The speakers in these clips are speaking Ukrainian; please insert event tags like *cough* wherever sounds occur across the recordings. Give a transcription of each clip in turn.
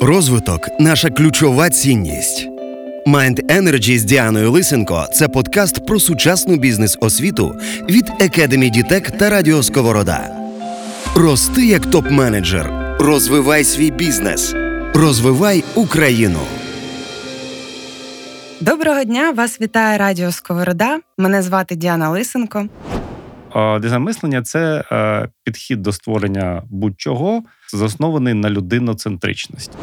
Розвиток наша ключова цінність. Mind Energy з Діаною Лисенко це подкаст про сучасну бізнес-освіту від Academy Дітек та Радіо Сковорода. Рости як топ-менеджер. Розвивай свій бізнес. Розвивай Україну. Доброго дня! Вас вітає Радіо Сковорода. Мене звати Діана Лисенко. Дизайн мислення це е, підхід до створення будь-чого, заснований на людиноцентричності.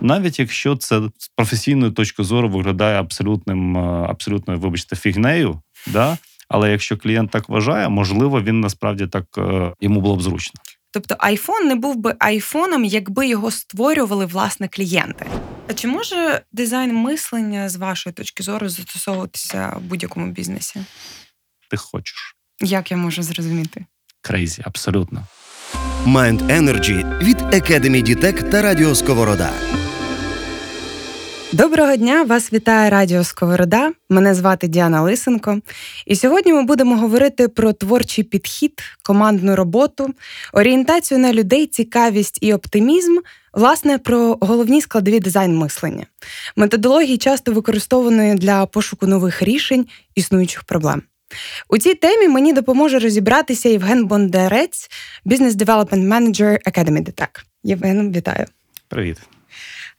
Навіть якщо це з професійної точки зору виглядає абсолютним, е, абсолютно, вибачте, фігнею, да? але якщо клієнт так вважає, можливо, він насправді так е, йому було б зручно. Тобто айфон не був би айфоном, якби його створювали власне клієнти. А чи може дизайн мислення з вашої точки зору застосовуватися в будь-якому бізнесі? Ти хочеш. Як я можу зрозуміти? Crazy, абсолютно. Mind Energy від Academy ДТЕК та Радіо Сковорода. Доброго дня! Вас вітає Радіо Сковорода. Мене звати Діана Лисенко. І сьогодні ми будемо говорити про творчий підхід, командну роботу, орієнтацію на людей, цікавість і оптимізм, власне, про головні складові дизайн мислення, методології часто використованої для пошуку нових рішень існуючих проблем. У цій темі мені допоможе розібратися Євген Бондарець, бізнес девелопмент менеджер Academy Detect. Євген, вітаю. Привіт.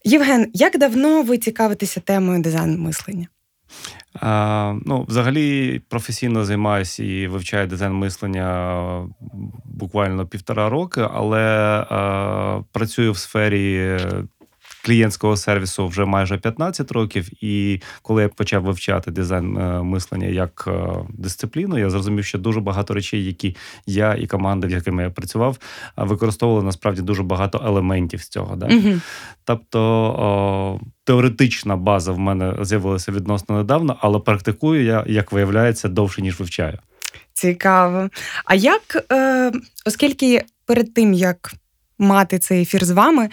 Євген, як давно ви цікавитеся темою дизайн мислення? А, Ну, взагалі, професійно займаюся і вивчаю дизайн мислення буквально півтора роки, але а, працюю в сфері клієнтського сервісу вже майже 15 років. І коли я почав вивчати дизайн е, мислення як е, дисципліну, я зрозумів, що дуже багато речей, які я і команда, в якими я працював, використовували насправді дуже багато елементів з цього. Да? Угу. Тобто о, теоретична база в мене з'явилася відносно недавно, але практикую я, як виявляється, довше ніж вивчаю. Цікаво. А як, е, оскільки перед тим як мати цей ефір з вами.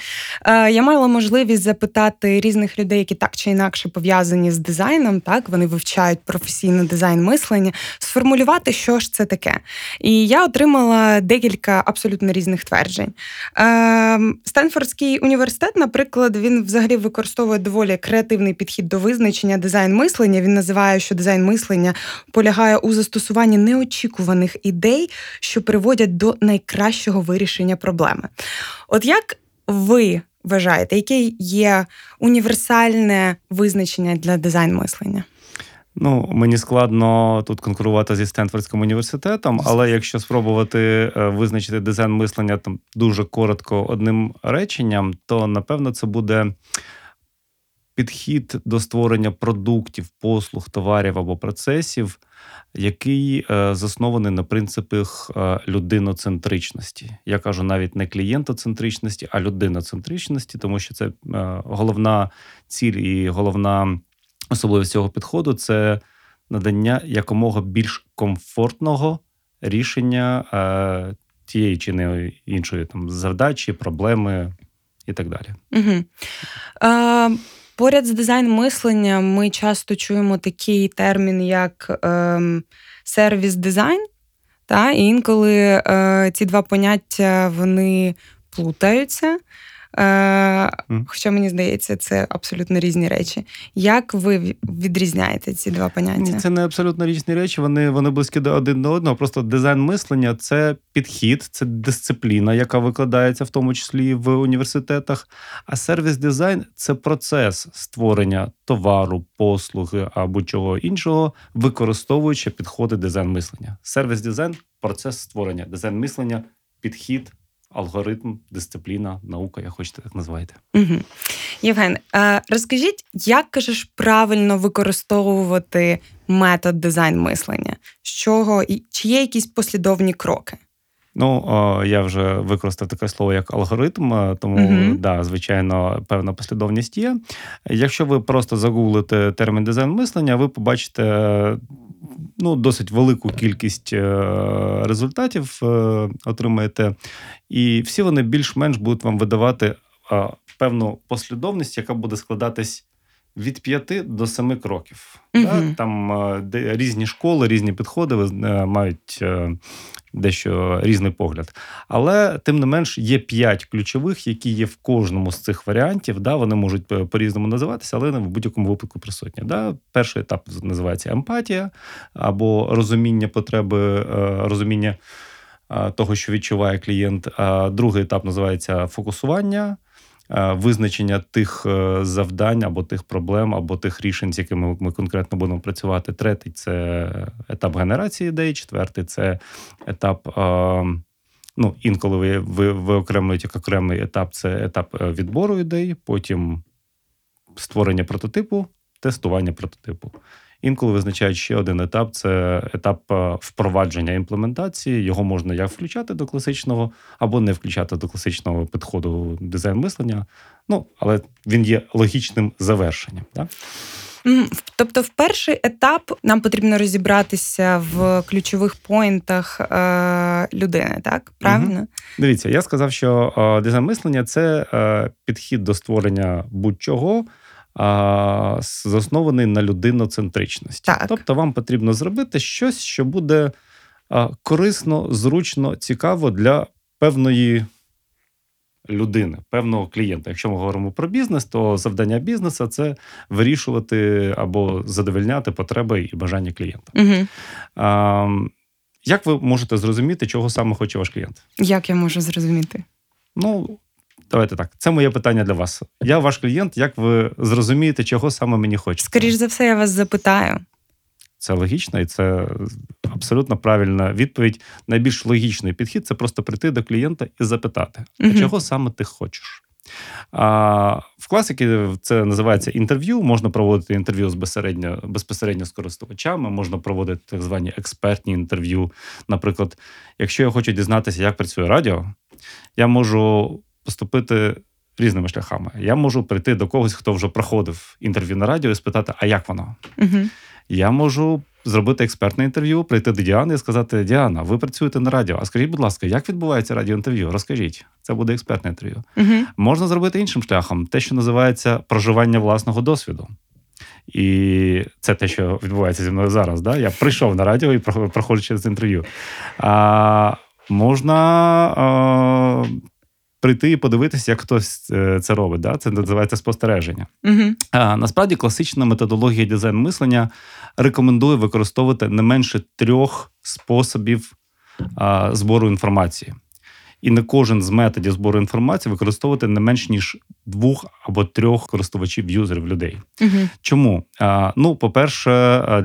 Е, я мала можливість запитати різних людей, які так чи інакше пов'язані з дизайном, так вони вивчають професійно дизайн мислення, сформулювати, що ж це таке. І я отримала декілька абсолютно різних тверджень. Е, Стенфордський університет, наприклад, він взагалі використовує доволі креативний підхід до визначення дизайн мислення. Він називає, що дизайн мислення полягає у застосуванні неочікуваних ідей, що приводять до найкращого вирішення проблеми. От як ви вважаєте, яке є універсальне визначення для дизайн мислення? Ну, мені складно тут конкурувати зі Стенфордським університетом, але якщо спробувати е, визначити дизайн мислення там дуже коротко одним реченням, то напевно це буде підхід до створення продуктів, послуг, товарів або процесів, який е, заснований на принципах е, людиноцентричності. Я кажу навіть не клієнтоцентричності, а людиноцентричності, тому що це е, головна ціль і головна особливість цього підходу це надання якомога більш комфортного рішення тієї чи не іншої там задачі, проблеми і так далі. Угу. А, Поряд з дизайн мислення ми часто чуємо такий термін, як ем, сервіс-дизайн. Та, І інколи е, ці два поняття вони плутаються. Mm. Хоча мені здається, це абсолютно різні речі. Як ви відрізняєте ці два поняття? Це не абсолютно різні речі. Вони вони близькі до один до одного. Просто дизайн мислення це підхід, це дисципліна, яка викладається в тому числі в університетах. А сервіс-дизайн це процес створення товару, послуги або чого іншого, використовуючи підходи дизайн мислення. Сервіс-дизайн процес створення, дизайн мислення, підхід алгоритм, дисципліна, наука, як хочете так називайте. Угу. Євген, розкажіть, як кажеш правильно використовувати метод дизайн мислення? З чого і чи є якісь послідовні кроки? Ну, я вже використав таке слово як алгоритм, тому uh-huh. да, звичайно, певна послідовність є. Якщо ви просто загуглите термін дизайн мислення, ви побачите ну, досить велику кількість е, результатів е, отримаєте, і всі вони більш-менш будуть вам видавати певну послідовність, яка буде складатись від 5 до 7 кроків. Мгм. Да? Там е, де різні школи, різні підходи е, мають е, дещо різний погляд. Але тим не менш є 5 ключових, які є в кожному з цих варіантів. Да? Вони можуть по-різному називатися, але в будь-якому випадку присутні. Да? Перший етап називається емпатія або розуміння потреби, розуміння того, що відчуває клієнт. Другий етап називається фокусування. Е, Визначення тих е, завдань або тих проблем, або тих рішень, з якими ми конкретно будемо працювати. Третій це етап генерації ідей. Четвертий це етап. е, Ну, інколи ви, ви виокремлюють як окремий етап це етап відбору ідей, потім створення прототипу, тестування прототипу. Інколи визначають ще один етап це етап е, впровадження імплементації. Його можна як включати до класичного, або не включати до класичного підходу дизайн мислення. Ну, але він є логічним завершенням. Так? Тобто, в перший етап нам потрібно розібратися в ключових поінтах е, людини, так? Правильно? Дивіться, я сказав, що е, дизайн мислення це е, підхід до створення будь-чого. А, Заснований на людиноцентричності. Так. Тобто, вам потрібно зробити щось, що буде а, корисно, зручно, цікаво для певної людини, певного клієнта. Якщо ми говоримо про бізнес, то завдання бізнесу це вирішувати або задовольняти потреби і бажання клієнта. Угу. А, як ви можете зрозуміти, чого саме хоче ваш клієнт? Як я можу зрозуміти? Ну, давайте так. Це моє питання для вас. Я ваш клієнт. Як ви зрозумієте, чого саме мені хочеться? Скоріш за все, я вас запитаю. Це логічно і це абсолютно правильна відповідь. Найбільш логічний підхід це просто прийти до клієнта і запитати, а чого саме ти хочеш. А, в класики це називається інтерв'ю. Можна проводити інтерв'ю з безпосередньо, безпосередньо з користувачами, можна проводити так звані експертні інтерв'ю. Наприклад, якщо я хочу дізнатися, як працює радіо, я можу поступити різними шляхами. Я можу прийти до когось, хто вже проходив інтерв'ю на радіо, і спитати, а як воно? Угу. Я можу зробити експертне інтерв'ю, прийти до Діани і сказати: Діана, ви працюєте на радіо. А скажіть, будь ласка, як відбувається радіоінтерв'ю? Розкажіть, це буде експертне інтерв'ю. Угу. Можна зробити іншим шляхом, те, що називається проживання власного досвіду. І це те, що відбувається зі мною зараз. Да? Я прийшов на радіо і прохо- проходжу через інтерв'ю. А, можна а, прийти і подивитися, як хтось е, це робить. Да? Це називається спостереження. Угу. А, насправді класична методологія дизайн мислення рекомендує використовувати не менше трьох способів а, збору інформації. І не кожен з методів збору інформації використовувати не менш ніж двох або трьох користувачів юзерів людей. Угу. Чому? А, ну, по-перше,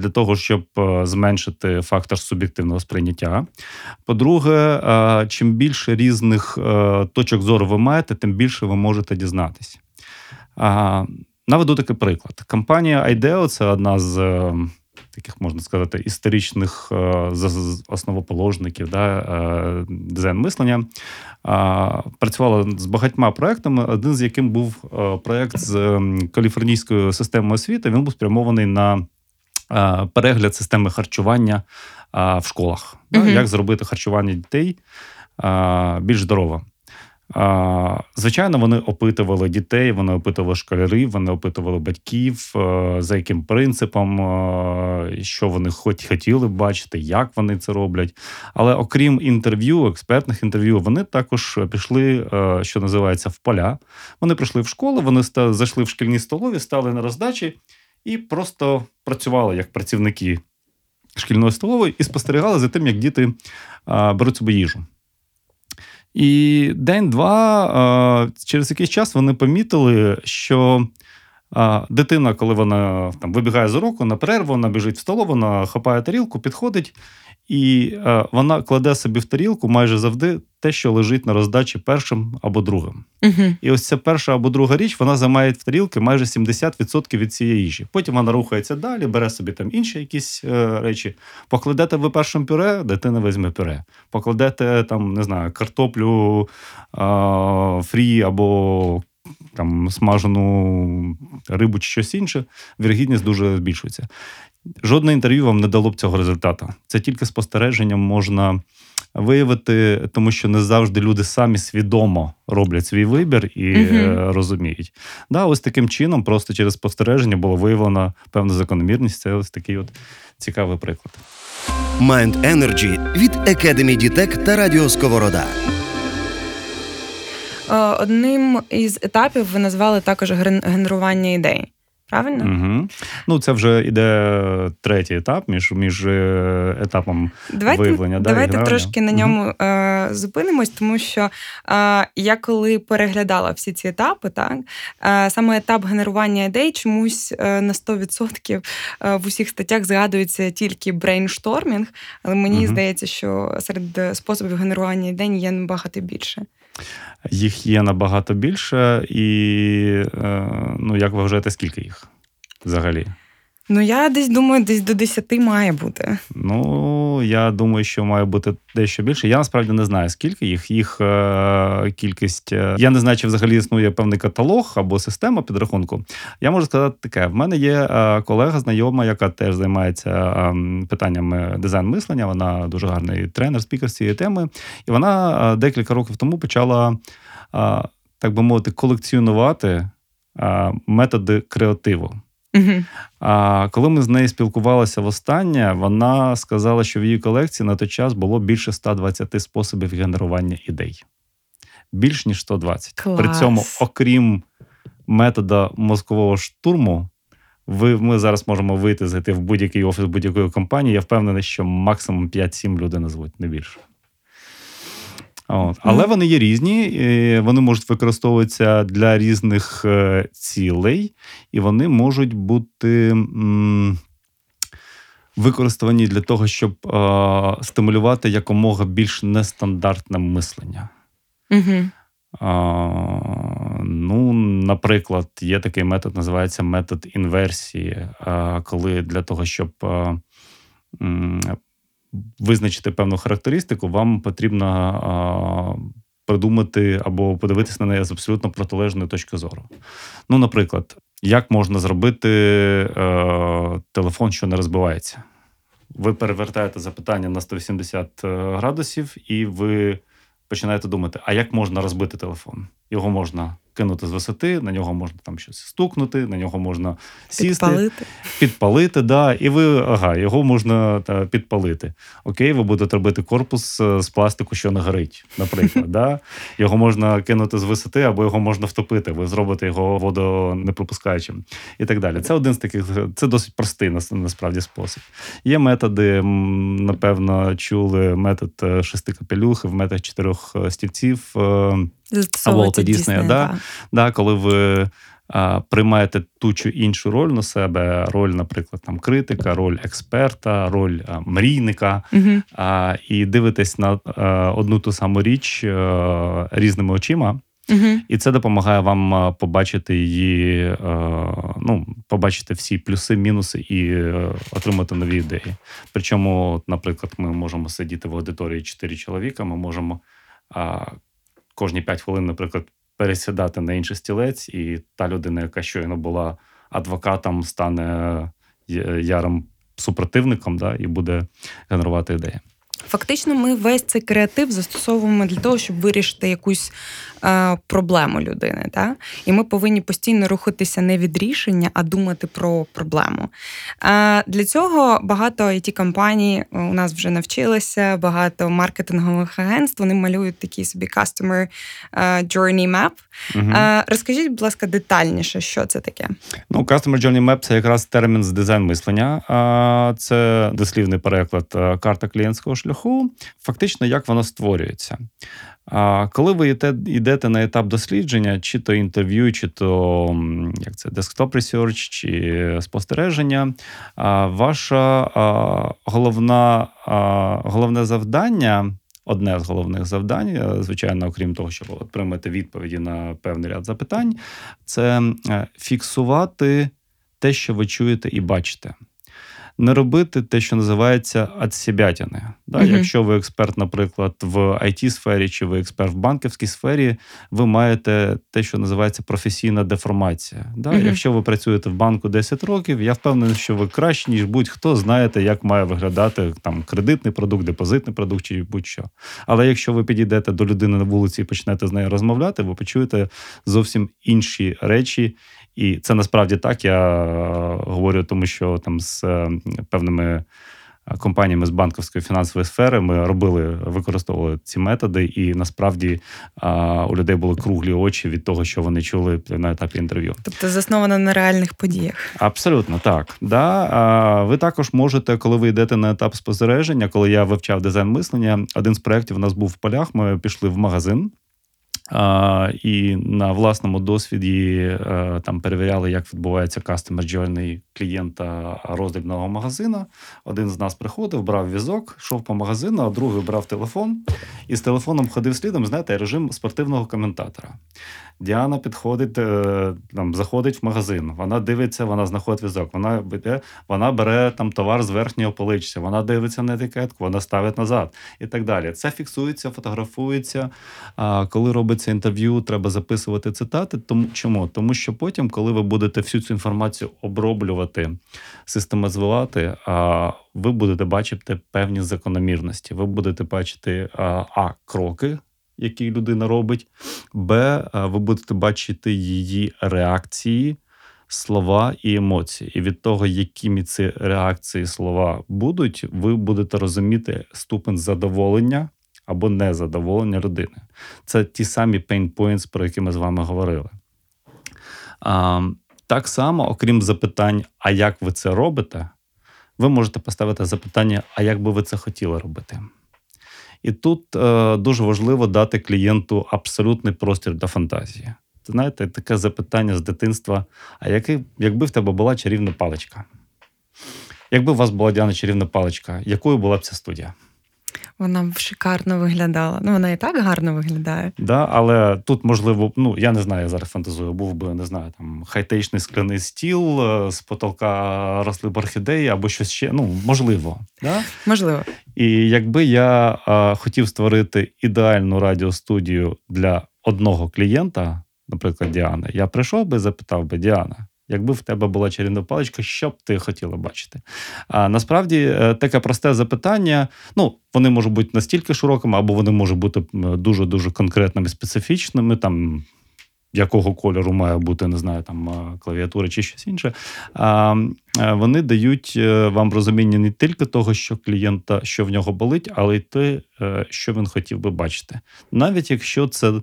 для того, щоб зменшити фактор суб'єктивного сприйняття. По-друге, чим більше різних точок зору ви маєте, тим більше ви можете дізнатись. Наведу такий приклад. Компанія IDEO – це одна з е, таких, можна сказати, історичних е, основоположників да, е, дизайн мислення. А, Працювала з багатьма проектами, один з яким був е, проект з каліфорнійською системою освіти. Він був спрямований на е, перегляд системи харчування в школах. Да, Мгм. Як зробити харчування дітей більш здоровим. Звичайно, вони опитували дітей, вони опитували школярів, вони опитували батьків, е, за яким принципом, е, що вони хоч хотіли бачити, як вони це роблять. Але окрім інтерв'ю, експертних інтерв'ю, вони також пішли, е, що називається, в поля. Вони прийшли в школу, вони зайшли в шкільні столові, стали на роздачі і просто працювали як працівники шкільної столової і спостерігали за тим, як діти беруть собі їжу. І день-два, через якийсь час вони помітили, що дитина, коли вона там вибігає з уроку на перерву, вона біжить в столову, вона хапає тарілку, підходить, і е, вона кладе собі в тарілку майже завжди те, що лежить на роздачі першим або другим. Угу. І ось ця перша або друга річ, вона займає в тарілки майже 70% від цієї їжі. Потім вона рухається далі, бере собі там інші якісь е, речі. Покладете ви першим пюре, дитина візьме пюре. Покладете там, не знаю, картоплю е, фрі або там смажену рибу чи щось інше, вірогідність дуже збільшується. Жодне інтерв'ю вам не дало б цього результату. Це тільки спостереженням можна виявити, тому що не завжди люди самі свідомо роблять свій вибір і Мгм. розуміють. Да, ось таким чином, просто через спостереження було виявлено певну закономірність. Це ось такий от цікавий приклад. Mind Energy від Academy Дітек та Радіо Сковорода. Е, Одним із етапів ви назвали також генерування ідей. Правильно? Угу. Ну, це вже іде третій етап між, між е, етапом Давайте, виявлення. давайте генерування. трошки на ньому е, зупинимось, тому що е, я коли переглядала всі ці етапи, так е, саме етап генерування ідей чомусь е, на 100% е, в усіх статтях згадується тільки брейнштормінг, але мені Мгм. здається, що серед способів генерування ідей є набагато більше. Їх є набагато більше, і е, ну, як ви вважаєте, скільки їх взагалі? Ну я десь думаю, десь до 10 має бути. Ну, я думаю, що має бути дещо більше. Я насправді не знаю, скільки їх. Їх е, кількість. е, я не знаю, чи взагалі існує певний каталог або система підрахунку. Я можу сказати таке: в мене є е, колега, знайома, яка теж займається е, питаннями дизайн мислення. Вона дуже гарний тренер, спікер з цієї теми. І вона е, декілька років тому почала, так би мовити, колекціонувати методи креативу. Угу. А коли ми з нею спілкувалися востаннє, вона сказала, що в її колекції на той час було більше 120 способів генерування ідей. Більш ніж 120. Клас. При цьому, окрім метода мозкового штурму, ви, ми зараз можемо вийти, зайти в будь-який офіс будь-якої компанії. Я впевнений, що максимум 5-7 людей назвуть, не більше. От. Але вони є різні, і вони можуть використовуватися для різних е, цілей, і вони можуть бути м, використані для того, щоб е, стимулювати якомога більш нестандартне мислення. Угу. А, ну, наприклад, є такий метод, називається метод інверсії, а, коли для того, щоб а, м, визначити певну характеристику, вам потрібно а, придумати або подивитися на неї з абсолютно протилежної точки зору. Ну, наприклад, як можна зробити е, телефон, що не розбивається? Ви перевертаєте запитання на 180 градусів, і ви починаєте думати, а як можна розбити телефон? Його можна кинути з висоти, на нього можна там щось стукнути, на нього можна сісти, Підпалити. підпалити, да, і ви ага, його можна та, підпалити. Окей, ви будете робити корпус е, з пластику, що не горить, наприклад. *laughs* да? Його можна кинути з висоти, або його можна втопити, ви зробите його водонепропускаючим і так далі. Це один з таких, це досить простий нас- насправді спосіб. Є методи, напевно, чули метод е, шести капелюх, метод чотирьох е, стільців. Е, Волта Діснея, да. Да, коли ви а, приймаєте ту чи іншу роль на себе, роль, наприклад, там критика, роль експерта, роль а, мрійника, Угу. а, і дивитесь на а, одну ту саму річ а, різними очима. Угу. І це допомагає вам побачити її, е, ну, побачити всі плюси, мінуси і е, отримати нові ідеї. Причому, наприклад, ми можемо сидіти в аудиторії 4 чоловіка, ми можемо кожні 5 хвилин, наприклад, пересідати на інший стілець, і та людина, яка щойно була адвокатом, стане е, ярим супротивником да, і буде генерувати ідеї. Фактично, ми весь цей креатив застосовуємо для того, щоб вирішити якусь е, проблему людини. Та? І ми повинні постійно рухатися не від рішення, а думати про проблему. Е, для цього багато it компаній у нас вже навчилися, багато маркетингових агентств вони малюють такий собі customer е, journey map. Угу. Е, розкажіть, будь ласка, детальніше, що це таке? Ну, Customer Journey Map – це якраз термін з дизайн мислення. Це дослівний переклад е, карта клієнтського шляху. Фактично, як воно створюється. Коли ви йдете, на етап дослідження, чи то інтерв'ю, чи то як це desktop research, чи спостереження, ваша головна, головне завдання. Одне з головних завдань, е, звичайно, окрім того, щоб отримати відповіді на певний ряд запитань, це е, фіксувати те, що ви чуєте і бачите. Не робити те, що називається «отсебятини». Да? Мгм. Якщо ви експерт, наприклад, в it сфері чи ви експерт в банківській сфері, ви маєте те, що називається професійна деформація. Да? Мгм. Якщо ви працюєте в банку 10 років, я впевнений, що ви краще, ніж будь-хто знаєте, як має виглядати там кредитний продукт, депозитний продукт чи будь-що. Але якщо ви підійдете до людини на вулиці і почнете з нею розмовляти, ви почуєте зовсім інші речі. І це насправді так. Я е, говорю, тому що там з е, певними е, компаніями з банківської фінансової сфери ми робили, використовували ці методи, і насправді у людей були круглі очі від того, що вони чули на етапі інтерв'ю. Тобто заснована на реальних подіях. Абсолютно так. Да. Ви також можете, коли ви йдете на етап спостереження, коли я вивчав дизайн мислення, один з проєктів у нас був в полях. Ми пішли в магазин. А, і на власному досвіді а, там перевіряли, як відбувається customer journey клієнта роздрібного магазина. Один з нас приходив, брав візок, йшов по магазину, а другий брав телефон і з телефоном ходив слідом, знаєте, режим спортивного коментатора. Діана підходить, е, там, заходить в магазин, вона дивиться, вона знаходить візок, вона бере, вона бере там товар з верхнього поличця, вона дивиться на етикетку, вона ставить назад і так далі. Це фіксується, фотографується. А коли робиться інтерв'ю, треба записувати цитати. Тому чому? Тому що потім, коли ви будете всю цю інформацію оброблювати, систематизувати, ви будете бачити певні закономірності. Ви будете бачити а, а кроки. Які людина робить, Б, ви будете бачити її реакції, слова і емоції. І від того, якими ці реакції слова будуть, ви будете розуміти ступень задоволення або незадоволення людини. Це ті самі pain points, про які ми з вами говорили. А, так само, окрім запитань, а як ви це робите, ви можете поставити запитання, а як би ви це хотіли робити. І тут е, дуже важливо дати клієнту абсолютний простір для фантазії. Знаєте, таке запитання з дитинства: а який, якби в тебе була чарівна паличка? Якби у вас була Діана чарівна паличка, якою була б ця студія? Вона б шикарно виглядала. Ну, вона і так гарно виглядає. Да, але тут, можливо, ну я не знаю, я зараз фантазую, був би, не знаю, там хайтечний скляний стіл, е, з потолка росли б орхідеї або щось ще. Ну, можливо. Да? Можливо. І якби я е, хотів створити ідеальну радіостудію для одного клієнта, наприклад, Діани, я прийшов би і запитав би Діана. Якби в тебе була чарівна паличка, що б ти хотіла бачити? А насправді е, таке просте запитання. Ну, вони можуть бути настільки широкими, або вони можуть бути дуже дуже конкретними, специфічними. Там якого кольору має бути, не знаю, там е, клавіатура чи щось інше. Е, вони дають вам розуміння не тільки того, що клієнта, що в нього болить, але й те, що він хотів би бачити, навіть якщо це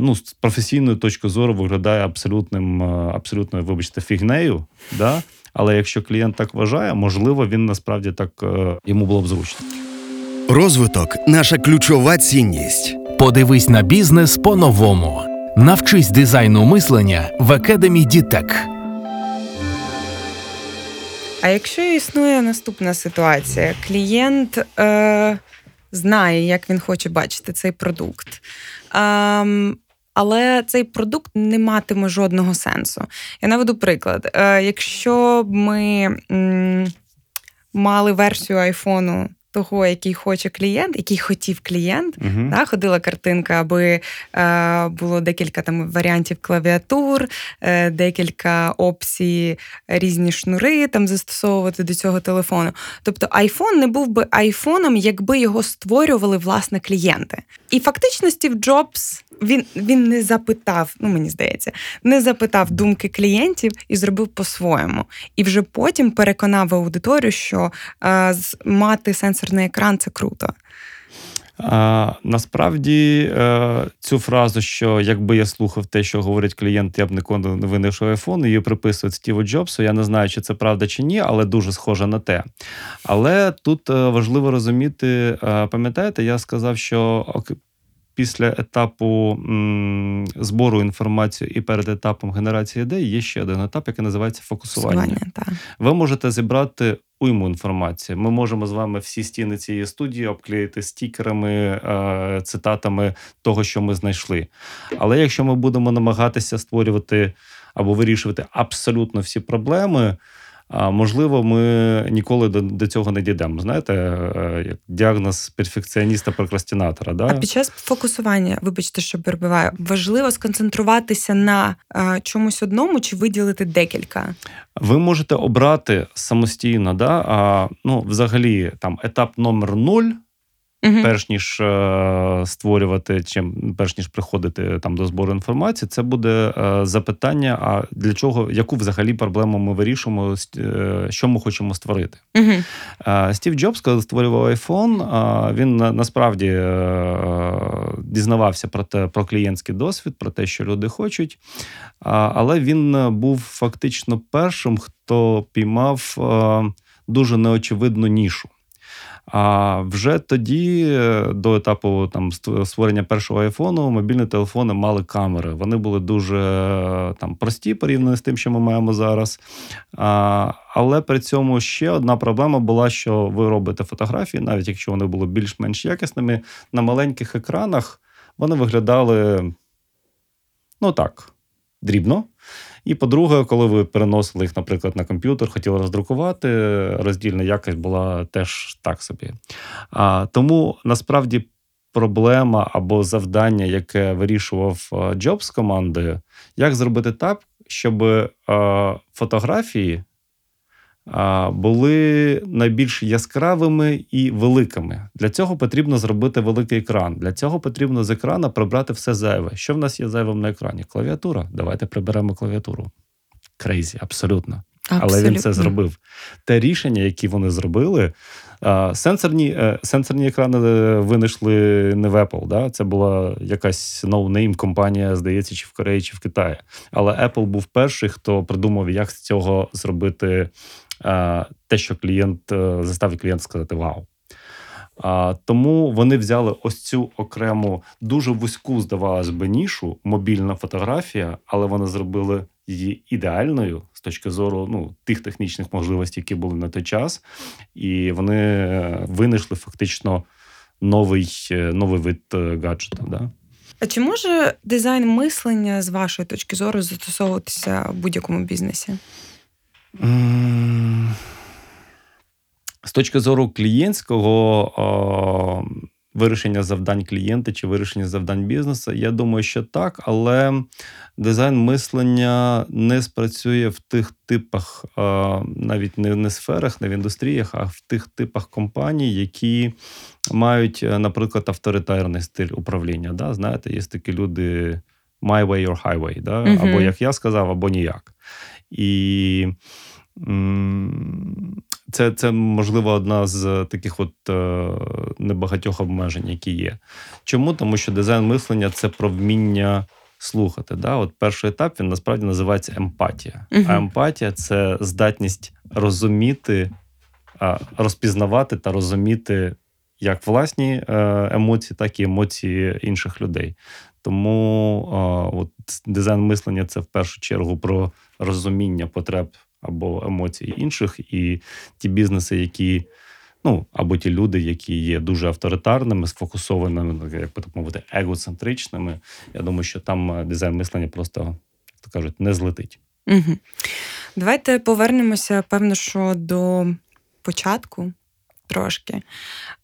ну, з професійної точки зору виглядає абсолютним, абсолютно, вибачте, фігнею. Да? Але якщо клієнт так вважає, можливо, він насправді так йому було б зручно. Розвиток наша ключова цінність. Подивись на бізнес по-новому. Навчись дизайну мислення в Academy DTEC. А якщо існує наступна ситуація, клієнт е, знає, як він хоче бачити цей продукт. Але цей продукт не матиме жодного сенсу. Я наведу приклад. Е, Якщо б ми мали версію айфону того, який хоче клієнт, який хотів клієнт, Угу. Да, ходила картинка, аби е, було декілька там варіантів клавіатур, е, декілька опцій, різні шнури там застосовувати до цього телефону. Тобто iPhone не був би айфоном, якби його створювали власне клієнти. І фактично Стів Джобс він, він не запитав, ну мені здається, не запитав думки клієнтів і зробив по-своєму. І вже потім переконав аудиторію, що е, мати сенсорний екран це круто. А, насправді е, цю фразу, що якби я слухав те, що говорить клієнт, я б ніколи не винайшов айфон, її приписують Стіву Джобсу. Я не знаю, чи це правда чи ні, але дуже схоже на те. Але тут е, важливо розуміти, е, пам'ятаєте, я сказав, що після етапу збору інформації і перед етапом генерації ідей є ще один етап, який називається фокусування. Так. Ви можете зібрати уйму інформації. Ми можемо з вами всі стіни цієї студії обклеїти стікерами, е, цитатами того, що ми знайшли. Але якщо ми будемо намагатися створювати або вирішувати абсолютно всі проблеми, А можливо, ми ніколи до, до цього не дійдемо. Знаєте, е, як діагноз перфекціоніста-прокрастинатора. Да? А під час фокусування, вибачте, що перебиваю, важливо сконцентруватися на а, чомусь одному чи виділити декілька. Ви можете обрати самостійно, да? а, ну, взагалі, там етап номер нуль. Угу. Перш ніж е, створювати, чим перш ніж приходити там до збору інформації, це буде е, запитання: а для чого, яку взагалі проблему ми вирішуємо, е, що ми хочемо створити? Е, Стів Джобс, коли створював iPhone, е, він на, насправді е, дізнавався про те про клієнтський досвід, про те, що люди хочуть. Але він був фактично першим, хто піймав е, дуже неочевидну нішу. А вже тоді, е, до етапу там створення першого айфону, мобільні телефони мали камери. Вони були дуже там прості порівняно з тим, що ми маємо зараз. А, Але при цьому ще одна проблема була, що ви робите фотографії, навіть якщо вони були більш-менш якісними, на маленьких екранах вони виглядали ну так, дрібно. І по-друге, коли ви переносили їх, наприклад, на комп'ютер, хотіли роздрукувати, роздільна якість була теж так собі. А, Тому насправді проблема або завдання, яке вирішував Джобс з командою, як зробити так, щоб а, фотографії були найбільш яскравими і великими. Для цього потрібно зробити великий екран. Для цього потрібно з екрана прибрати все зайве. Що в нас є зайвим на екрані? Клавіатура. Давайте приберемо клавіатуру. Крейзі, абсолютно. абсолютно. Але він це зробив. Те рішення, які вони зробили. Сенсорні е, сенсорні екрани е, винайшли не в Apple. Да? Це була якась no-name компанія, здається, чи в Кореї, чи в Китаї. Але Apple був перший, хто придумав, як з цього зробити те, що клієнт е, заставить клієнта сказати Вау. Тому вони взяли ось цю окрему, дуже вузьку, здавалось би, нішу, мобільна фотографія, але вони зробили її ідеальною з точки зору ну, тих технічних можливостей, які були на той час, і вони е, винайшли фактично новий е, новий вид гаджета. Да? А чи може дизайн мислення з вашої точки зору застосовуватися в будь-якому бізнесі? З точки зору клієнтського вирішення завдань клієнта чи вирішення завдань бізнесу, я думаю, що так, але дизайн мислення не спрацює в тих типах, навіть не в сферах, не в індустріях, а в тих типах компаній, які мають, наприклад, авторитарний стиль управління. Да? Знаєте, є такі люди my way or highway, да? Або як я сказав, або ніяк. І це, це можливо, одна з таких от е, небагатьох обмежень, які є. Чому? Тому що дизайн мислення це про вміння слухати. Да? От Перший етап він насправді називається емпатія. Uh-huh. А емпатія це здатність розуміти, розпізнавати та розуміти як власні е, емоції, так і емоції інших людей. Тому от дизайн мислення це в першу чергу про розуміння потреб або емоцій інших, і ті бізнеси, які. Ну, або ті люди, які є дуже авторитарними, сфокусованими, як би так мовити, егоцентричними. Я думаю, що там е, дизайн мислення просто, як кажуть, не злетить. Угу. Давайте повернемося, певно, що до початку трошки.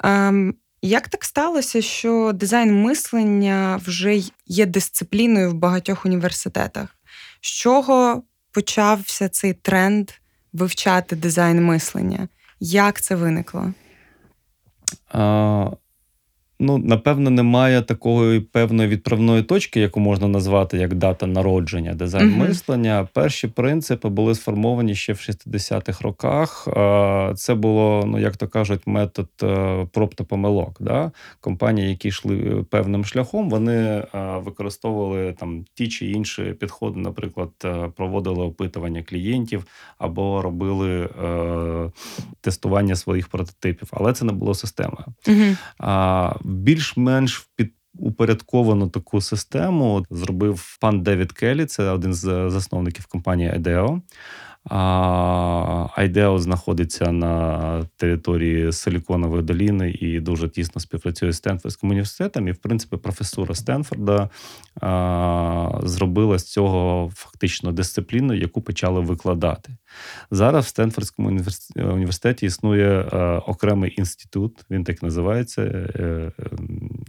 Ем, Як так сталося, що дизайн мислення вже є дисципліною в багатьох університетах? З чого почався цей тренд вивчати дизайн мислення? Як це виникло? Ну, напевно, немає такої певної відправної точки, яку можна назвати як дата народження дизайн uh-huh. мислення. Перші принципи були сформовані ще в 60-х роках. Це було, ну як то кажуть, метод е, проб та помилок. Да? Компанії, які йшли певним шляхом, вони е, використовували там ті чи інші підходи, наприклад, е, проводили опитування клієнтів або робили е, тестування своїх прототипів, але це не було системою. Uh-huh більш-менш. Упорядковану таку систему зробив пан Девід Келлі, це один з засновників компанії IDEO. IDEO знаходиться на території Силіконової доліни і дуже тісно співпрацює з Стенфордським університетом. І, в принципі, професура Стенфорда зробила з цього фактично дисципліну, яку почали викладати. Зараз в Стенфордському університеті існує окремий інститут, він так називається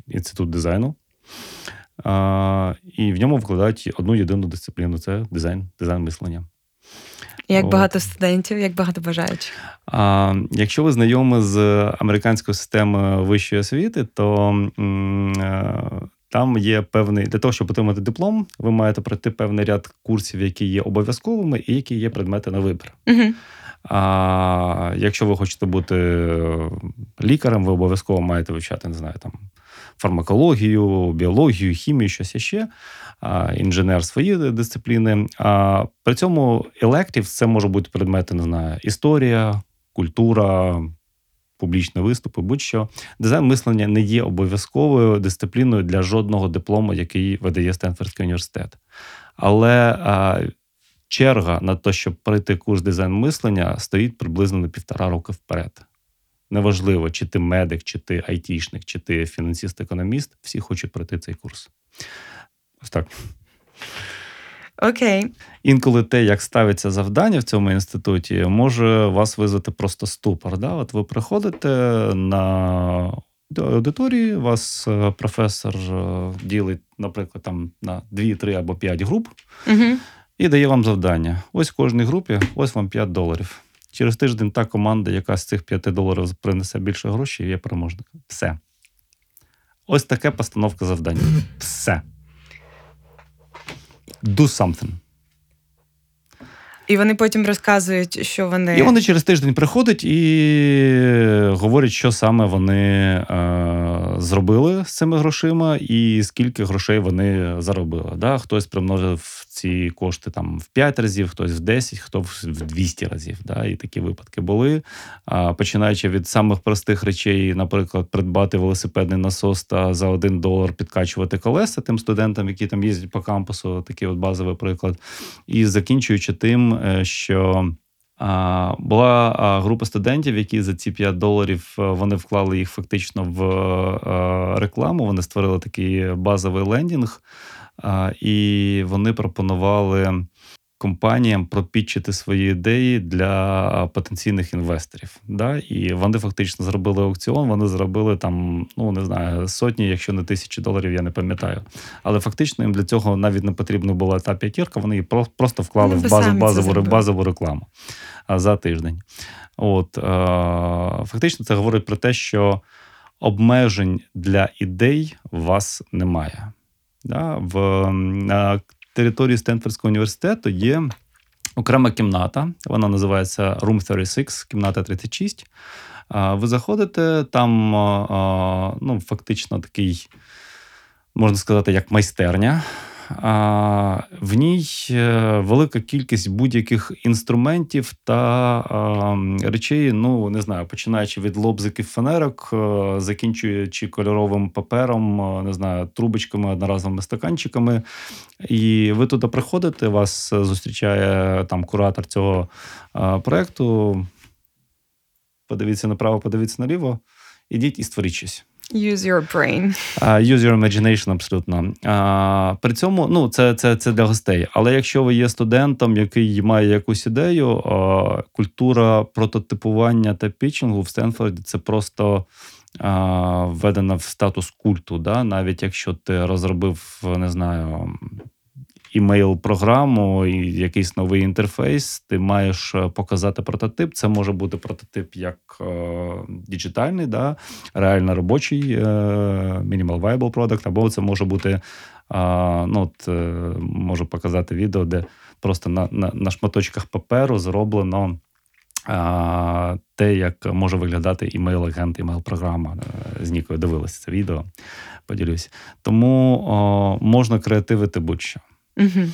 інститут дизайну. І в ньому викладають одну єдину дисципліну це дизайн, дизайн мислення. Як багато студентів, як багато бажаючих? А, Якщо ви знайомі з американською системою вищої освіти, то м, там є певний для того, щоб отримати диплом, ви маєте пройти певний ряд курсів, які є обов'язковими, і які є предмети на вибір. Угу. А якщо ви хочете бути лікарем, ви обов'язково маєте вивчати, не знаю, там фармакологію, біологію, хімію, щось іще, інженер свої дисципліни. А при цьому електив це може бути предмети, не знаю, історія, культура. Публічні виступи, будь-що дизайн мислення не є обов'язковою дисципліною для жодного диплому, який видає Стенфордський університет. Але а, черга на те, щоб пройти курс дизайн мислення, стоїть приблизно на півтора роки вперед. Неважливо, чи ти медик, чи ти айтішник, чи ти фінансист-економіст, всі хочуть пройти цей курс. Ось так. Окей. Інколи те, як ставиться завдання в цьому інституті, може вас визвати просто ступор. Да? От ви приходите на аудиторії, вас е, професор е, ділить, наприклад, там на 2, 3 або 5 груп угу. і дає вам завдання. Ось в кожній групі, ось вам 5 доларів. Через тиждень та команда, яка з цих 5 доларів принесе більше грошей, є переможником. Все. Ось таке постановка завдання. Все. Do something. І вони потім розказують, що вони. І вони через тиждень приходять і говорять, що саме вони е, зробили з цими грошима, і скільки грошей вони заробили. Да? Хтось примножив ці кошти там в 5 разів, хтось в 10, хто в 200 разів. Да? І такі випадки були. А, Починаючи від самих простих речей, наприклад, придбати велосипедний насос та за 1 долар підкачувати колеса тим студентам, які там їздять по кампусу, такий от базовий приклад, і закінчуючи тим. Е, що була група студентів, які за ці 5 доларів е, вони вклали їх фактично в е, рекламу. Вони створили такий базовий лендінг, і вони пропонували компаніям пропітчити свої ідеї для потенційних інвесторів. Да? І вони фактично зробили аукціон. Вони зробили там, ну не знаю, сотні, якщо не тисячі доларів, я не пам'ятаю. Але фактично їм для цього навіть не потрібна була та п'ятірка. Вони її просто вклали в базу базову базову рекламу за тиждень. От фактично, це говорить про те, що обмежень для ідей у вас немає. Да? В території Стенфордського університету є окрема кімната. Вона називається Room 36, кімната 36. Ви заходите, там ну, фактично такий, можна сказати, як майстерня. В ній е, велика кількість будь-яких інструментів та речей, ну не знаю, починаючи від лобзиків фанерок, е, закінчуючи кольоровим папером, е, не знаю, трубочками, одноразовими стаканчиками. І ви туди приходите, вас зустрічає там куратор цього проекту. Подивіться направо, подивіться наліво, ідіть і створіть щось. Use your brain. Use your imagination, абсолютно. При цьому ну, це це, це для гостей. Але якщо ви є студентом, який має якусь ідею, культура прототипування та пітчингу в Стенфорді це просто введена в статус культу. Да? Навіть якщо ти розробив, не знаю, імейл-програму і якийсь новий інтерфейс, ти маєш е, показати прототип. Це може бути прототип як е, діджитальний, да, реально робочий е, minimal viable product, або це може бути. Е, ну, от, е, Можу показати відео, де просто на, на, на шматочках паперу зроблено. Те, як може виглядати імейл-агент, імейл-програма з Нікою дивилися це відео, поділюсь. Тому о, можна креативити будь-що. Угу.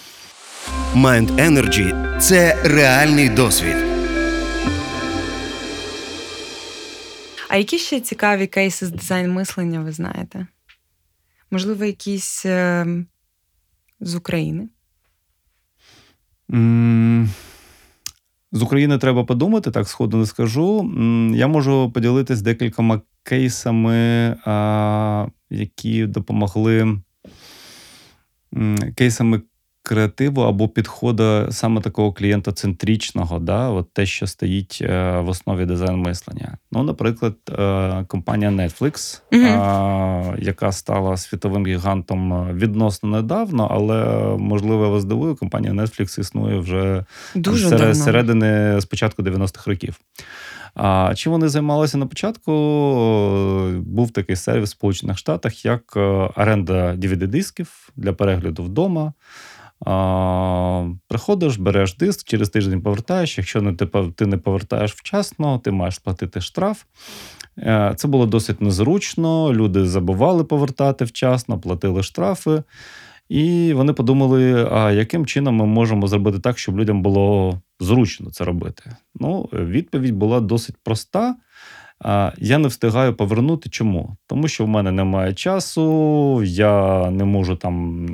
Mind Energy – це реальний досвід. А які ще цікаві кейси з дизайн мислення ви знаєте? Можливо, якісь е, з України? З України треба подумати, так сходу не скажу. Я можу поділитись декількома кейсами, які допомогли кейсами креативу або підходу саме такого клієнтоцентричного, да, от те, що стоїть е, в основі дизайн мислення. Ну, наприклад, е, компанія Netflix, Мгм. яка стала світовим гігантом відносно недавно, але можливо, я вас здивую, компанія Netflix існує вже Дуже серед, давно. середини з початку 90-х років. А чим вони займалися на початку? Е, Був такий сервіс в Сполучених Штатах, як е, оренда DVD-дисків для перегляду вдома. А, приходиш, береш диск, через тиждень повертаєш. Якщо не ти, ти не повертаєш вчасно, ти маєш сплатити штраф. Е, Це було досить незручно. Люди забували повертати вчасно, платили штрафи. І вони подумали, а яким чином ми можемо зробити так, щоб людям було зручно це робити. Ну, відповідь була досить проста. Я не встигаю повернути. Чому? Тому що в мене немає часу, я не можу там.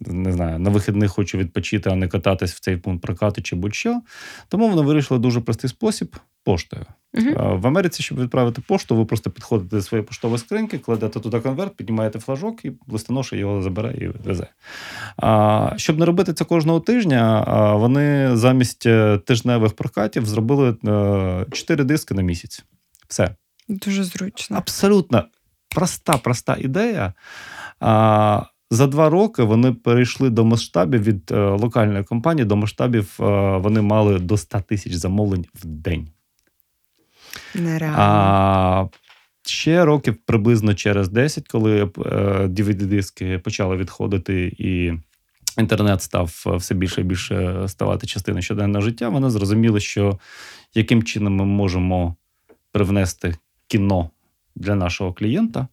Не знаю, на вихідних хочу відпочити, а не кататись в цей пункт прокату чи будь-що. Тому вони вирішили дуже простий спосіб поштою. А, В Америці, щоб відправити пошту, ви просто підходите до своєї поштової скриньки, кладете туди конверт, піднімаєте флажок, і листоноша його забере і везе. Щоб не робити це кожного тижня, вони замість е, тижневих прокатів зробили е, 4 диски на місяць. Все. Дуже зручно. Абсолютно проста, проста ідея. За два роки вони перейшли до масштабів від е, локальної компанії до масштабів. е, вони мали до 100 тисяч замовлень в день. Нереально. А ще років приблизно через 10, коли е, DVD-диски почали відходити і. Інтернет став все більше і більше ставати частиною щоденного життя. Вони зрозуміли, що яким чином ми можемо привнести кіно для нашого клієнта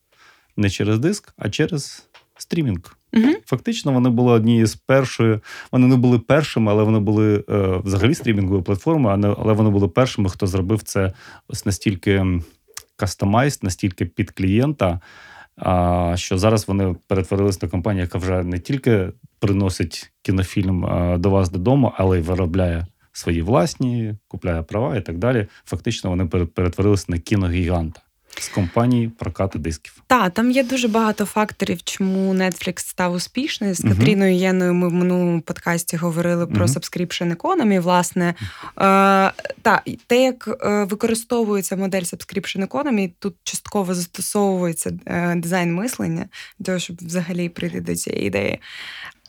не через диск, а через стрімінг. Мгм. Фактично, вони були однією з першої. Вони не були першими, але вони були е, взагалі стрімінговою платформою, але вони були першими, хто зробив це ось настільки кастомайз, настільки під клієнта. А, що зараз вони перетворились на компанію, яка вже не тільки приносить кінофільм а, до вас додому, але й виробляє свої власні, купляє права і так далі. Фактично, вони пере- перетворились на кіногіганта з компанії прокату дисків. Та, там є дуже багато факторів, чому Netflix став успішний. З Мгм. Катріною Єною ми в минулому подкасті говорили про Мгм. subscription economy, Власне, е, та те, як е, використовується модель subscription economy, тут частково застосовується е, дизайн мислення, для того, щоб взагалі прийти до цієї ідеї.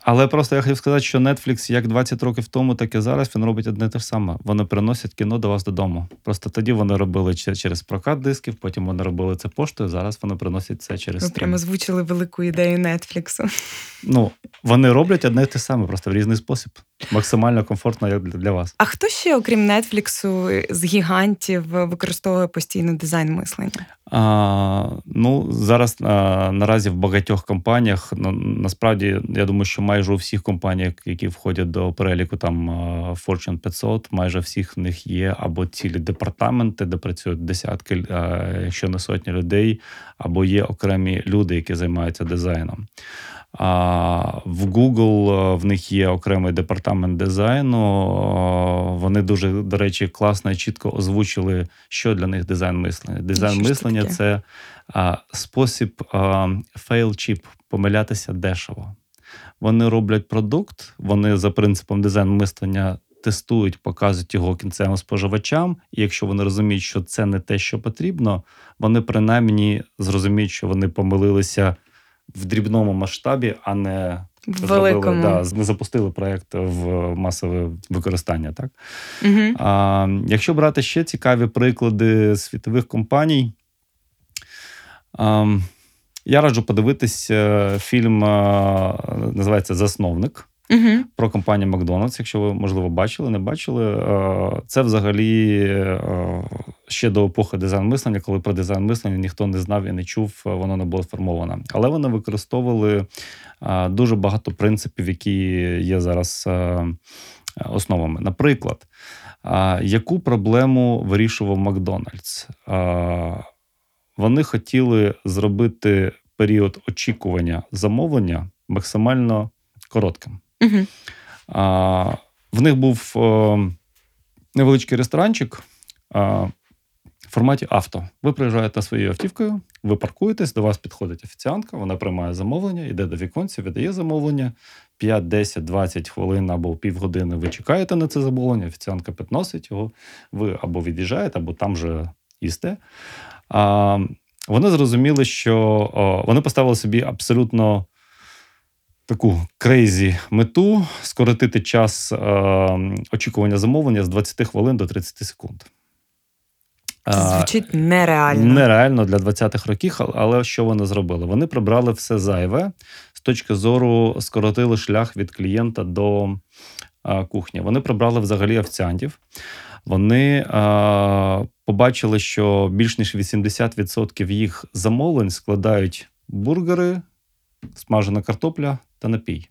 Але просто я хотів сказати, що Netflix як 20 років тому, так і зараз він робить одне те ж саме. Вони приносять кіно до вас додому. Просто тоді вони робили це через прокат дисків, потім вони робили це поштою. Зараз вони приносять це через Ви стрім. прямо озвучили велику ідею Нетфліксу. Ну вони роблять одне те саме, просто в різний спосіб. Максимально комфортно як для вас. А хто ще, окрім Нетфліксу, з гігантів використовує постійно дизайн мислення? А, ну зараз а, наразі в багатьох компаніях на, насправді я думаю, що майже у всіх компаніях, які входять до переліку там а, Fortune 500, майже всіх в них є або цілі департаменти, де працюють десятки, якщо не сотні людей, або є окремі люди, які займаються дизайном. А в Google в них є окремий департамент дизайну. Вони дуже, до речі, класно і чітко озвучили, що для них дизайн мислення. Дизайн Що мислення це а, спосіб cheap, помилятися дешево. Вони роблять продукт, вони за принципом дизайн мислення тестують, показують його кінцевим споживачам. І якщо вони розуміють, що це не те, що потрібно, вони принаймні зрозуміють, що вони помилилися в дрібному масштабі, а не великому. да, не запустили проект в масове використання. Так Угу. а, якщо брати ще цікаві приклади світових компаній, а, я раджу подивитись е, фільм, е, називається Засновник Угу. про компанію Макдональдс. Якщо ви, можливо, бачили, не бачили. Е, Це взагалі ще до епохи дизайн мислення, коли про дизайн мислення ніхто не знав і не чув, воно не було сформовано. Але вони використовували дуже багато принципів, які є зараз основами. Наприклад, яку проблему вирішував Макдональдс? Вони хотіли зробити період очікування замовлення максимально коротким. Угу. А, в них був е, невеличкий ресторанчик. А, в форматі авто. Ви приїжджаєте своєю автівкою, ви паркуєтесь, до вас підходить офіціантка, вона приймає замовлення, йде до віконця, видає замовлення. 5, 10, 20 хвилин або півгодини ви чекаєте на це замовлення, офіціантка підносить його, ви або від'їжджаєте, або там же їсте. Вони зрозуміли, що вони поставили собі абсолютно таку крейзі мету скоротити час е, очікування замовлення з 20 хвилин до 30 секунд. Це звучить нереально. Нереально для 20-х років, але що вони зробили? Вони прибрали все зайве з точки зору скоротили шлях від клієнта до кухні. Вони прибрали взагалі офіціантів. Вони а, побачили, що більш ніж 80% їх замовлень складають бургери, смажена картопля та напій.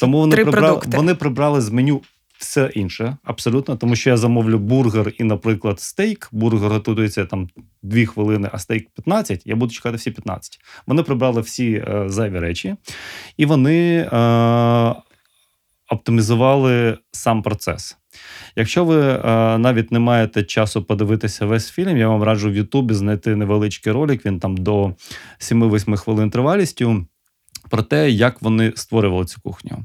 Тому вони Три прибрали, продукти. вони прибрали з меню все інше, абсолютно, тому що я замовлю бургер і, наприклад, стейк. Бургер готується там 2 хвилини, а стейк 15, я буду чекати всі 15. Вони прибрали всі е, зайві речі, і вони е, оптимізували сам процес. Якщо ви е, навіть не маєте часу подивитися весь фільм, я вам раджу в Ютубі знайти невеличкий ролик, він там до 7-8 хвилин тривалістю. Про те, як вони створювали цю кухню.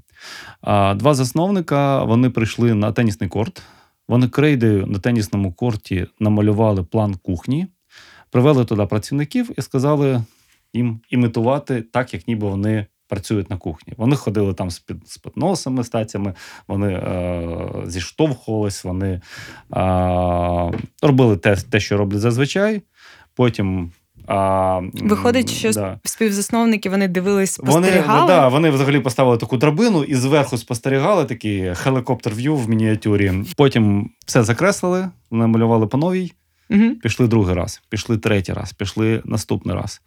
Два засновника вони прийшли на тенісний корт. Вони крейдою на тенісному корті намалювали план кухні, привели туди працівників і сказали їм імітувати так, як ніби вони працюють на кухні. Вони ходили там з під з підносами, стаціями, вони е, зіштовхувались, вони е, робили те, те, що роблять зазвичай. Потім а, Виходить, що да. співзасновники вони дивились, Вони, да, вони взагалі поставили таку драбину і зверху спостерігали такий хелікоптер в'ю в мініатюрі. Потім все закреслили, намалювали по новій, Угу. пішли другий раз, пішли третій раз, пішли наступний раз.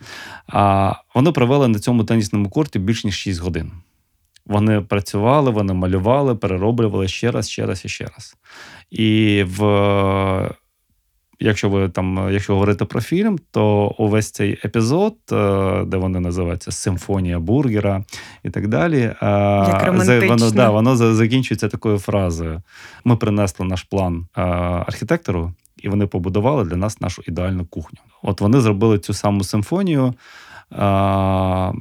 А вони провели на цьому тенісному корті більш ніж 6 годин. Вони працювали, вони малювали, перероблювали ще раз, ще раз і ще раз. І в якщо ви там, якщо говорити про фільм, то увесь цей епізод, е, де вони називаються Симфонія бургера і так далі, е, Як воно, да, воно закінчується такою фразою: ми принесли наш план е, архітектору, і вони побудували для нас нашу ідеальну кухню. От вони зробили цю саму симфонію. Е,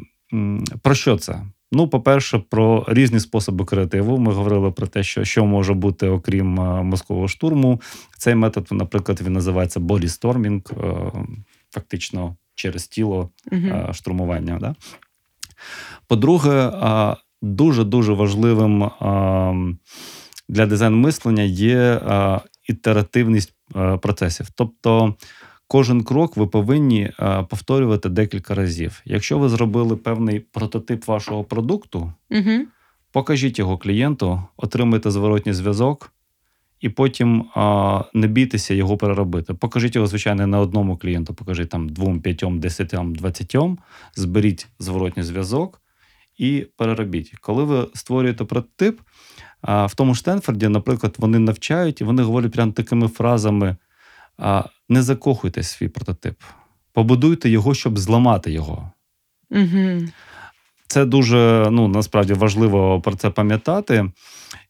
Про що це? Ну, по-перше, про різні способи креативу. Ми говорили про те, що, що може бути, окрім е, мозкового штурму. Цей метод, наприклад, він називається бодістормінг, фактично через тіло Угу. е, штурмування. Да? По-друге, е, дуже-дуже важливим е, для дизайн мислення є е, ітеративність е, процесів. Тобто кожен крок ви повинні е, повторювати декілька разів. Якщо ви зробили певний прототип вашого продукту, Угу. покажіть його клієнту, отримайте зворотній зв'язок. І потім а, не бійтеся його переробити. Покажіть його, звичайно, не одному клієнту, покажіть там двом, п'ятьом, десятьом, двадцятьом, зберіть зворотній зв'язок і переробіть. Коли ви створюєте прототип, а, в тому ж Стенфорді, наприклад, вони навчають і вони говорять прямо такими фразами: а, не закохуйте свій прототип, побудуйте його, щоб зламати його. Угу. Це дуже ну насправді важливо про це пам'ятати.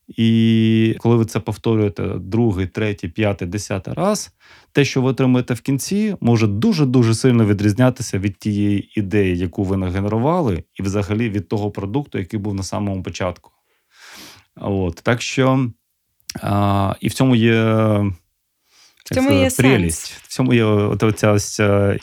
І коли ви це повторюєте другий, третій, п'ятий, десятий раз, те, що ви отримаєте в кінці, може дуже дуже сильно відрізнятися від тієї ідеї, яку ви нагенерували, і взагалі від того продукту, який був на самому початку. От так що а, і в цьому є. В цьому є прелість. сенс. В цьому є от оця ось е,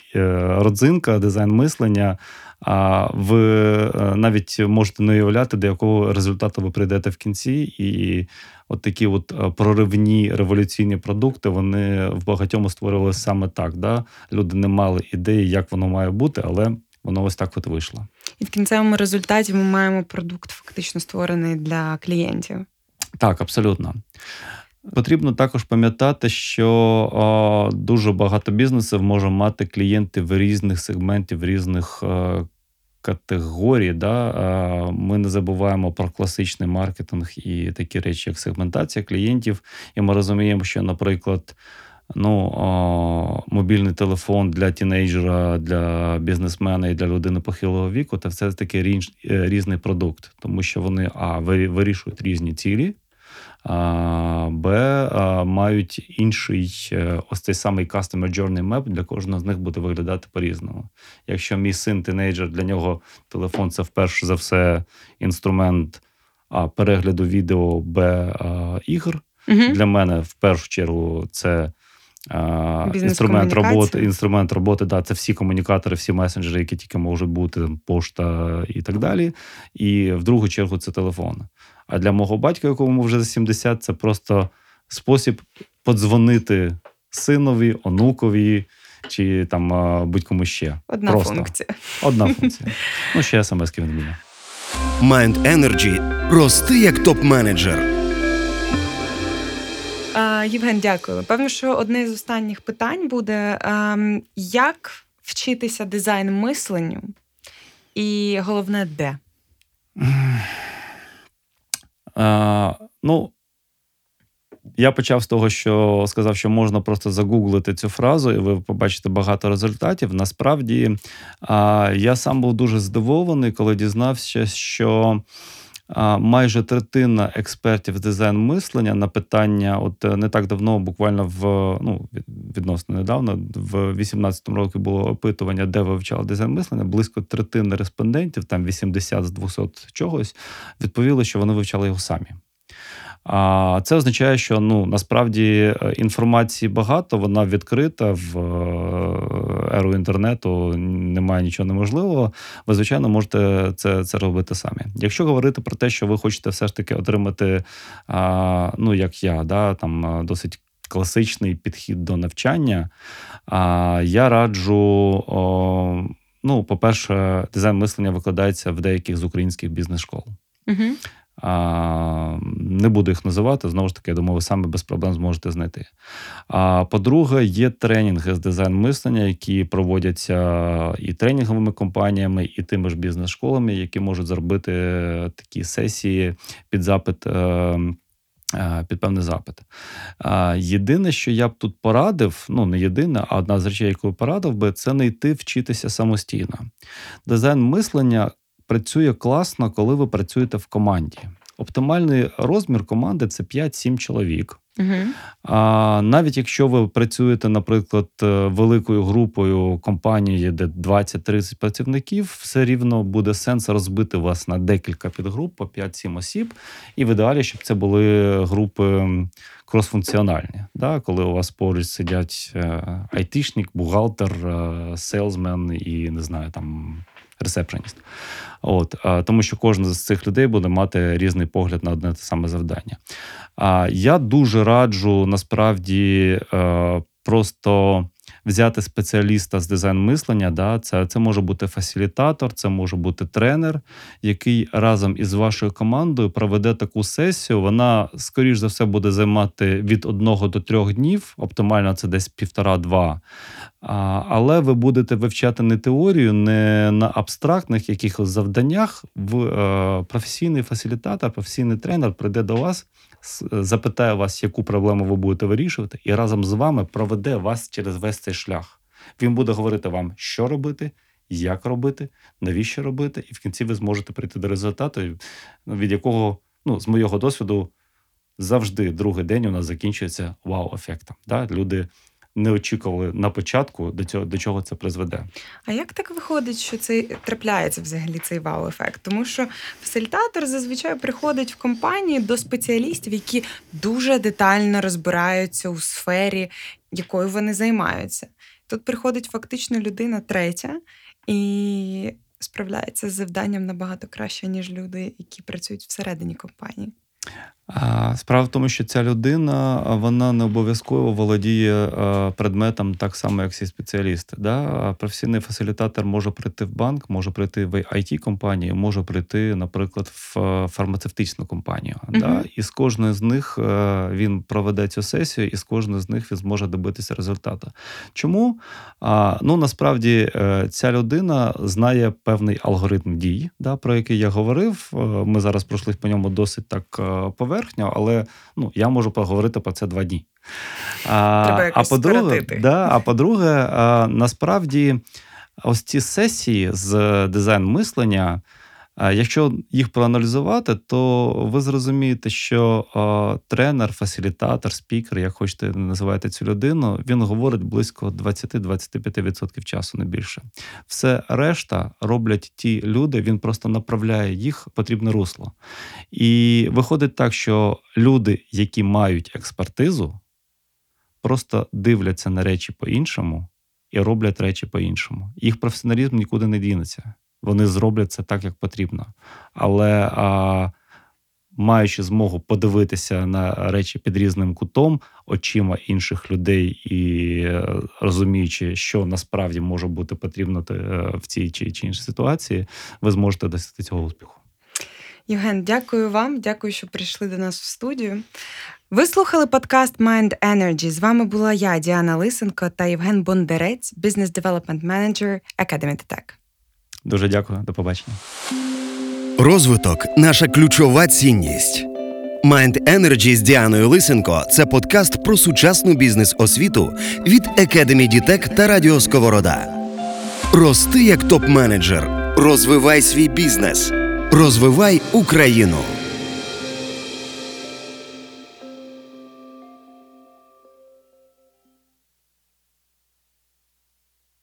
родзинка, дизайн мислення. А ви е, навіть можете не уявляти, до якого результату ви прийдете в кінці, і от такі от е, проривні революційні продукти вони в багатьому створювалися саме так. Да? Люди не мали ідеї, як воно має бути, але воно ось так от вийшло. І в кінцевому результаті ми маємо продукт фактично створений для клієнтів. Так, абсолютно. Потрібно також пам'ятати, що дуже багато бізнесів може мати клієнтів різних сегментів, різних е, категорій. Да? Ми не забуваємо про класичний маркетинг і такі речі, як сегментація клієнтів. І ми розуміємо, що, наприклад, ну, мобільний телефон для тінейджера, для бізнесмена і для людини похилого віку це все таки е, різний продукт, тому що вони а, вирішують різні цілі. Б мають інший е, ось цей самий Customer Journey Map для кожного з них буде виглядати по-різному. Якщо мій син тинейджер, для нього телефон це вперше за все інструмент А перегляду відео, Б ігор. Угу. Для мене в першу чергу це. Інструмент роботи, інструмент роботи, да, це всі комунікатори, всі месенджери, які тільки можуть бути, пошта і так далі. І в другу чергу це телефон. А для мого батька, якому вже за 70, це просто спосіб подзвонити синові, онукові чи там будь-кому ще. Одна просто. функція. Одна *laughs* функція. Ну, ще смс-ки він вміє. Mind Energy. Рости як топ-менеджер. Євген, дякую. Певно, що одне з останніх питань буде: ем, як вчитися дизайн мисленню, і головне, де? Ну, я почав з того, що сказав, що можна просто загуглити цю фразу, і ви побачите багато результатів. Насправді, я сам був дуже здивований, коли дізнався, що майже третина експертів з дизайн мислення на питання, от е, не так давно, буквально в ну відносно недавно, в 2018 році було опитування, де вивчали дизайн мислення. Близько третини респондентів, там 80 з 200 чогось, відповіли, що вони вивчали його самі. А це означає, що ну насправді е, інформації багато, вона відкрита в е, еру інтернету, немає нічого неможливого. Ви, звичайно, можете це це робити самі. Якщо говорити про те, що ви хочете все ж таки отримати, ну як я, да, там досить класичний підхід до навчання, а, я раджу. О, Ну, по-перше, дизайн мислення викладається в деяких з українських бізнес-школ. Угу. Не буду їх називати, знову ж таки, я думаю, ви самі без проблем зможете знайти. А по-друге, є тренінги з дизайн мислення, які проводяться і тренінговими компаніями, і тими ж бізнес-школами, які можуть зробити такі сесії під запит. Е, е, під певний запит. Єдине, що я б тут порадив, ну не єдине, а одна з речей, яку порадив би, це не йти вчитися самостійно. Дизайн мислення працює класно, коли ви працюєте в команді. Оптимальний розмір команди це 5-7 чоловік. Угу. А навіть якщо ви працюєте, наприклад, е, великою групою компанії, де 20-30 працівників, все рівно буде сенс розбити вас на декілька підгруп по 5-7 осіб, і в ідеалі, щоб це були групи кросфункціональні, да? коли у вас поруч сидять е, айтішник, бухгалтер, е, селзмен і не знаю там ресепшеніст. От, Тому що кожен з цих людей буде мати різний погляд на одне те саме завдання. Я дуже раджу насправді е, просто взяти спеціаліста з дизайн мислення. Да, Це це може бути фасилітатор, це може бути тренер, який разом із вашою командою проведе таку сесію. Вона, скоріш за все, буде займати від одного до трьох днів. Оптимально це десь півтора-два. Але ви будете вивчати не теорію, не на абстрактних якихось завданнях. В е, професійний фасилітатор, професійний тренер прийде до вас запитає вас, яку проблему ви будете вирішувати, і разом з вами проведе вас через весь цей шлях. Він буде говорити вам, що робити, як робити, навіщо робити, і в кінці ви зможете прийти до результату, від якого, ну, з моєго досвіду, завжди другий день у нас закінчується вау-ефектом. Да? Люди не очікували на початку до цього до чого це призведе. А як так виходить, що це трапляється взагалі цей вау-ефект? Тому що фасилітатор зазвичай приходить в компанії до спеціалістів, які дуже детально розбираються у сфері, якою вони займаються. Тут приходить фактично людина третя і справляється з завданням набагато краще, ніж люди, які працюють всередині компанії. Справа в тому, що ця людина вона не обов'язково володіє предметом так само, як всі спеціалісти. Да? Професійний фасилітатор може прийти в банк, може прийти в it компанію може прийти, наприклад, в фармацевтичну компанію. Uh-huh. Да? І з кожної з них е, він проведе цю сесію, і з кожної з них він зможе добитися результату. Чому? Ну насправді е, ця людина знає певний алгоритм дій, да, про який я говорив. Е, ми зараз пройшли по ньому досить так поверхнево поверхню, але ну, я можу поговорити про це два дні. А а по-друге, да, а по-друге, насправді ось ці сесії з дизайн мислення. Якщо їх проаналізувати, то ви зрозумієте, що тренер, фасилітатор, спікер, як хочете називати цю людину, він говорить близько 20-25% часу, не більше. Все решта роблять ті люди, він просто направляє їх в потрібне русло. І виходить так, що люди, які мають експертизу, просто дивляться на речі по-іншому і роблять речі по-іншому. Їх професіоналізм нікуди не дінеться. Вони зроблять це так, як потрібно. Але а, маючи змогу подивитися на речі під різним кутом, очима інших людей і е, розуміючи, що насправді може бути потрібно е, в цій чи, чи іншій ситуації, ви зможете досягти цього успіху. Євген, дякую вам. Дякую, що прийшли до нас в студію. Ви слухали подкаст Mind Energy. З вами була я, Діана Лисенко та Євген Бондарець, бізнес девелопмент менеджер Academy Tech. Дуже дякую, до побачення. Розвиток наша ключова цінність. Mind Energy з Діаною Лисенко це подкаст про сучасну бізнес-освіту від Academy Дітек та Радіо Сковорода. Рости як топ-менеджер. Розвивай свій бізнес. Розвивай Україну.